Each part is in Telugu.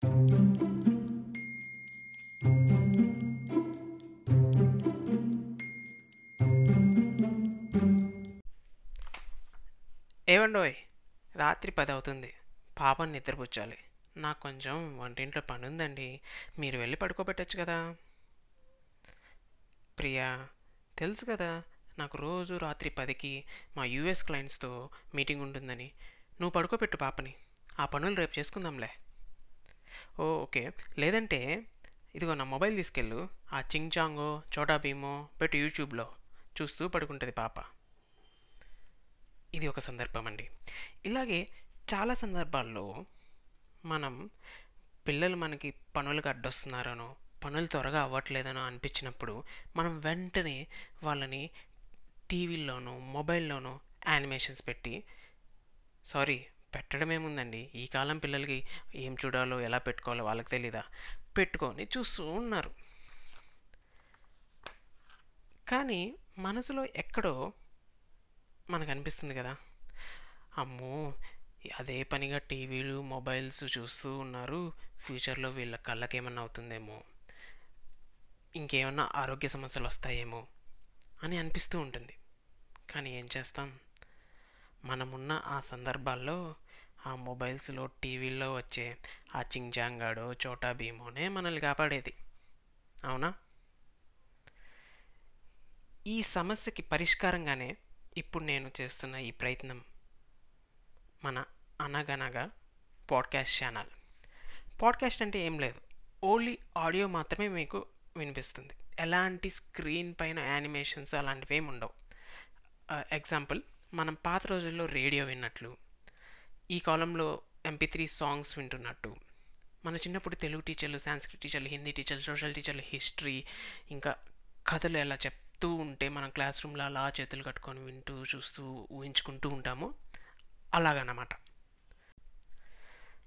ఏవండోయ్ రాత్రి పది అవుతుంది పాపని నిద్రపుచ్చాలి. నాకు కొంచెం వంటింట్లో పని ఉందండి మీరు వెళ్ళి పడుకోబెట్టచ్చు కదా. ప్రియా తెలుసు కదా నాకు రోజు రాత్రి పదికి మా యూఎస్ క్లయింట్స్తో మీటింగ్ ఉంటుందని నువ్వు పడుకోబెట్టు పాపని. ఆ పనులు రేపు చేసుకుందాంలే. ఓకే. లేదంటే ఇదిగో నా మొబైల్ తీసుకెళ్ళు. ఆ చింగ్ చాంగో చోటా భీమో పెట్టు యూట్యూబ్లో. చూస్తూ పడుకుంటుంది పాప. ఇది ఒక సందర్భం అండి. ఇలాగే చాలా సందర్భాల్లో మనం పిల్లలు మనకి పనులకు అడ్డొస్తున్నారనో పనులు త్వరగా అవ్వట్లేదనో అనిపించినప్పుడు మనం వెంటనే వాళ్ళని టీవీల్లోనూ మొబైల్లోనూ యానిమేషన్స్ పెట్టి సారీ పెట్టడం ఏముందండి ఈ కాలం పిల్లలకి ఏం చూడాలో ఎలా పెట్టుకోవాలో వాళ్ళకి తెలీదా? పెట్టుకొని చూస్తూ ఉన్నారు. కానీ మనసులో ఎక్కడో మనకు అనిపిస్తుంది కదా? అమ్మో! అదే పనిగా టీవీలు మొబైల్స్ చూస్తూ ఉన్నారు. ఫ్యూచర్లో వీళ్ళ కళ్ళకేమన్నా అవుతుందేమో? ఇంకేమన్నా ఆరోగ్య సమస్యలు వస్తాయేమో అని అనిపిస్తూ ఉంటుంది. కానీ ఏం చేస్తాం? మనమున్న ఆ సందర్భాల్లో ఆ మొబైల్స్లో టీవీల్లో వచ్చే ఆ చింగ్జాంగాడో చోటా భీమోనే మనల్ని కాపాడేది. అవునా? ఈ సమస్యకి పరిష్కారంగానే ఇప్పుడు నేను చేస్తున్న ఈ ప్రయత్నం మన అనగనగా పాడ్కాస్ట్ ఛానల్. పాడ్కాస్ట్ అంటే ఏం లేదు. ఓన్లీ ఆడియో మాత్రమే మీకు వినిపిస్తుంది. ఎలాంటి స్క్రీన్ పైన యానిమేషన్స్ అలాంటివి ఏమి ఉండవు ఎగ్జాంపుల్ మనం పాత రోజుల్లో రేడియో విన్నట్లు ఈ కాలంలో ఎంపీ త్రీ సాంగ్స్ వింటున్నట్టు. మన చిన్నప్పుడు తెలుగు టీచర్లు సాంస్క్రిట్ టీచర్లు హిందీ టీచర్లు సోషల్ టీచర్లు హిస్టరీ ఇంకా కథలు ఎలా చెప్తూ ఉంటే మనం క్లాస్ రూమ్లో అలా చేతులు కట్టుకొని వింటూ చూస్తూ ఊహించుకుంటూ ఉంటాము అలాగనమాట.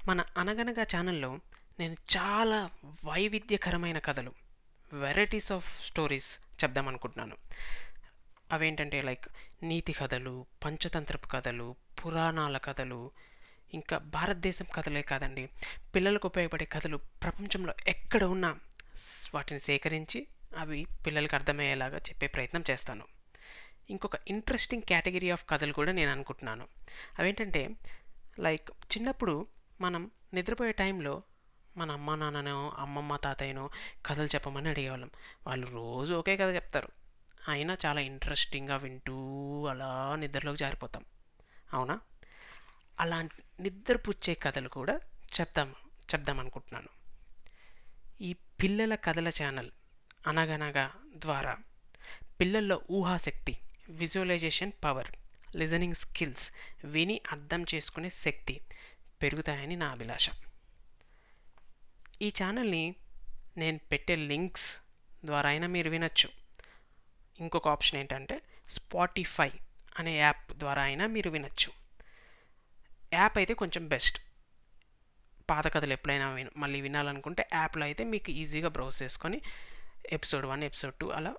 మన అనగనగా ఛానల్లో నేను చాలా వైవిధ్యకరమైన కథలు వెరైటీస్ ఆఫ్ స్టోరీస్ చెప్దామనుకుంటున్నాను. అవేంటంటే లైక్ నీతి కథలు పంచతంత్రపు కథలు పురాణాల కథలు ఇంకా భారతదేశం కథలే కాదండి. పిల్లలకు ఉపయోగపడే కథలు ప్రపంచంలో ఎక్కడ ఉన్నా వాటిని సేకరించి అవి పిల్లలకు అర్థమయ్యేలాగా చెప్పే ప్రయత్నం చేస్తాను. ఇంకొక ఇంట్రెస్టింగ్ కేటగిరీ ఆఫ్ కథలు కూడా నేను అనుకుంటున్నాను. అవేంటంటే లైక్ చిన్నప్పుడు మనం నిద్రపోయే టైంలో మన అమ్మ నాన్ననో అమ్మమ్మ తాతయ్యనో కథలు చెప్పమని అడిగేవాళ్ళం. వాళ్ళు రోజు ఒకే కథ చెప్తారు. అయినా చాలా ఇంట్రెస్టింగ్గా వింటూ అలా నిద్రలోకి జారిపోతాం. అవునా? అలా నిద్రపుచ్చే కథలు కూడా చెప్దాం చెప్దాం అనుకుంటున్నాను. ఈ పిల్లల కథల ఛానల్ అనగనగా ద్వారా పిల్లల్లో ఊహాశక్తి విజువలైజేషన్ పవర్ లిజనింగ్ స్కిల్స్ విని అర్థం చేసుకునే శక్తి పెరుగుతాయని నా అభిలాష. ఈ ఛానల్ని నేను పెట్టే లింక్స్ ద్వారా అయినా మీరు వినొచ్చు. ఇంకొక ఆప్షన్ ఏంటంటే స్పాటిఫై అనే యాప్ ద్వారా అయినా మీరు వినొచ్చు. యాప్ అయితే కొంచెం బెస్ట్. పాత కథలు ఎప్పుడైనా విన మళ్ళీ వినాలనుకుంటే యాప్లో అయితే మీకు ఈజీగా బ్రౌజ్ చేసుకొని ఎపిసోడ్ వన్ ఎపిసోడ్ టూ అలా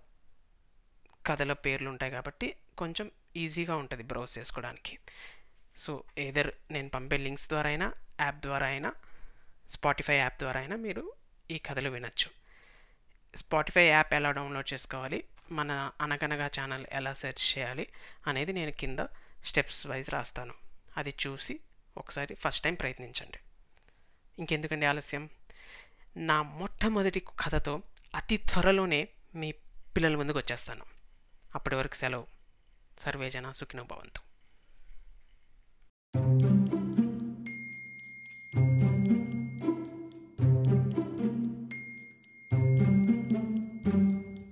కథల పేర్లు ఉంటాయి కాబట్టి కొంచెం ఈజీగా ఉంటుంది బ్రౌజ్ చేసుకోవడానికి. సో ఏదర్ నేను పంపే లింక్స్ ద్వారా అయినా యాప్ ద్వారా అయినా స్పాటిఫై యాప్ ద్వారా అయినా మీరు ఈ కథలు వినొచ్చు. స్పాటిఫై యాప్ ఎలా డౌన్లోడ్ చేసుకోవాలి? మన అనగనగా ఛానల్ ఎలా సెర్చ్ చేయాలి అనేది నేను కింద స్టెప్స్ వైజ్ రాస్తాను. అది చూసి ఒకసారి ఫస్ట్ టైం ప్రయత్నించండి. ఇంకెందుకండి ఆలస్యం? నా మొట్టమొదటి కథతో అతి త్వరలోనే మీ పిల్లల ముందుకు వచ్చేస్తాను. అప్పటి వరకు సెలవు. సర్వేజన సుఖినో భవంతు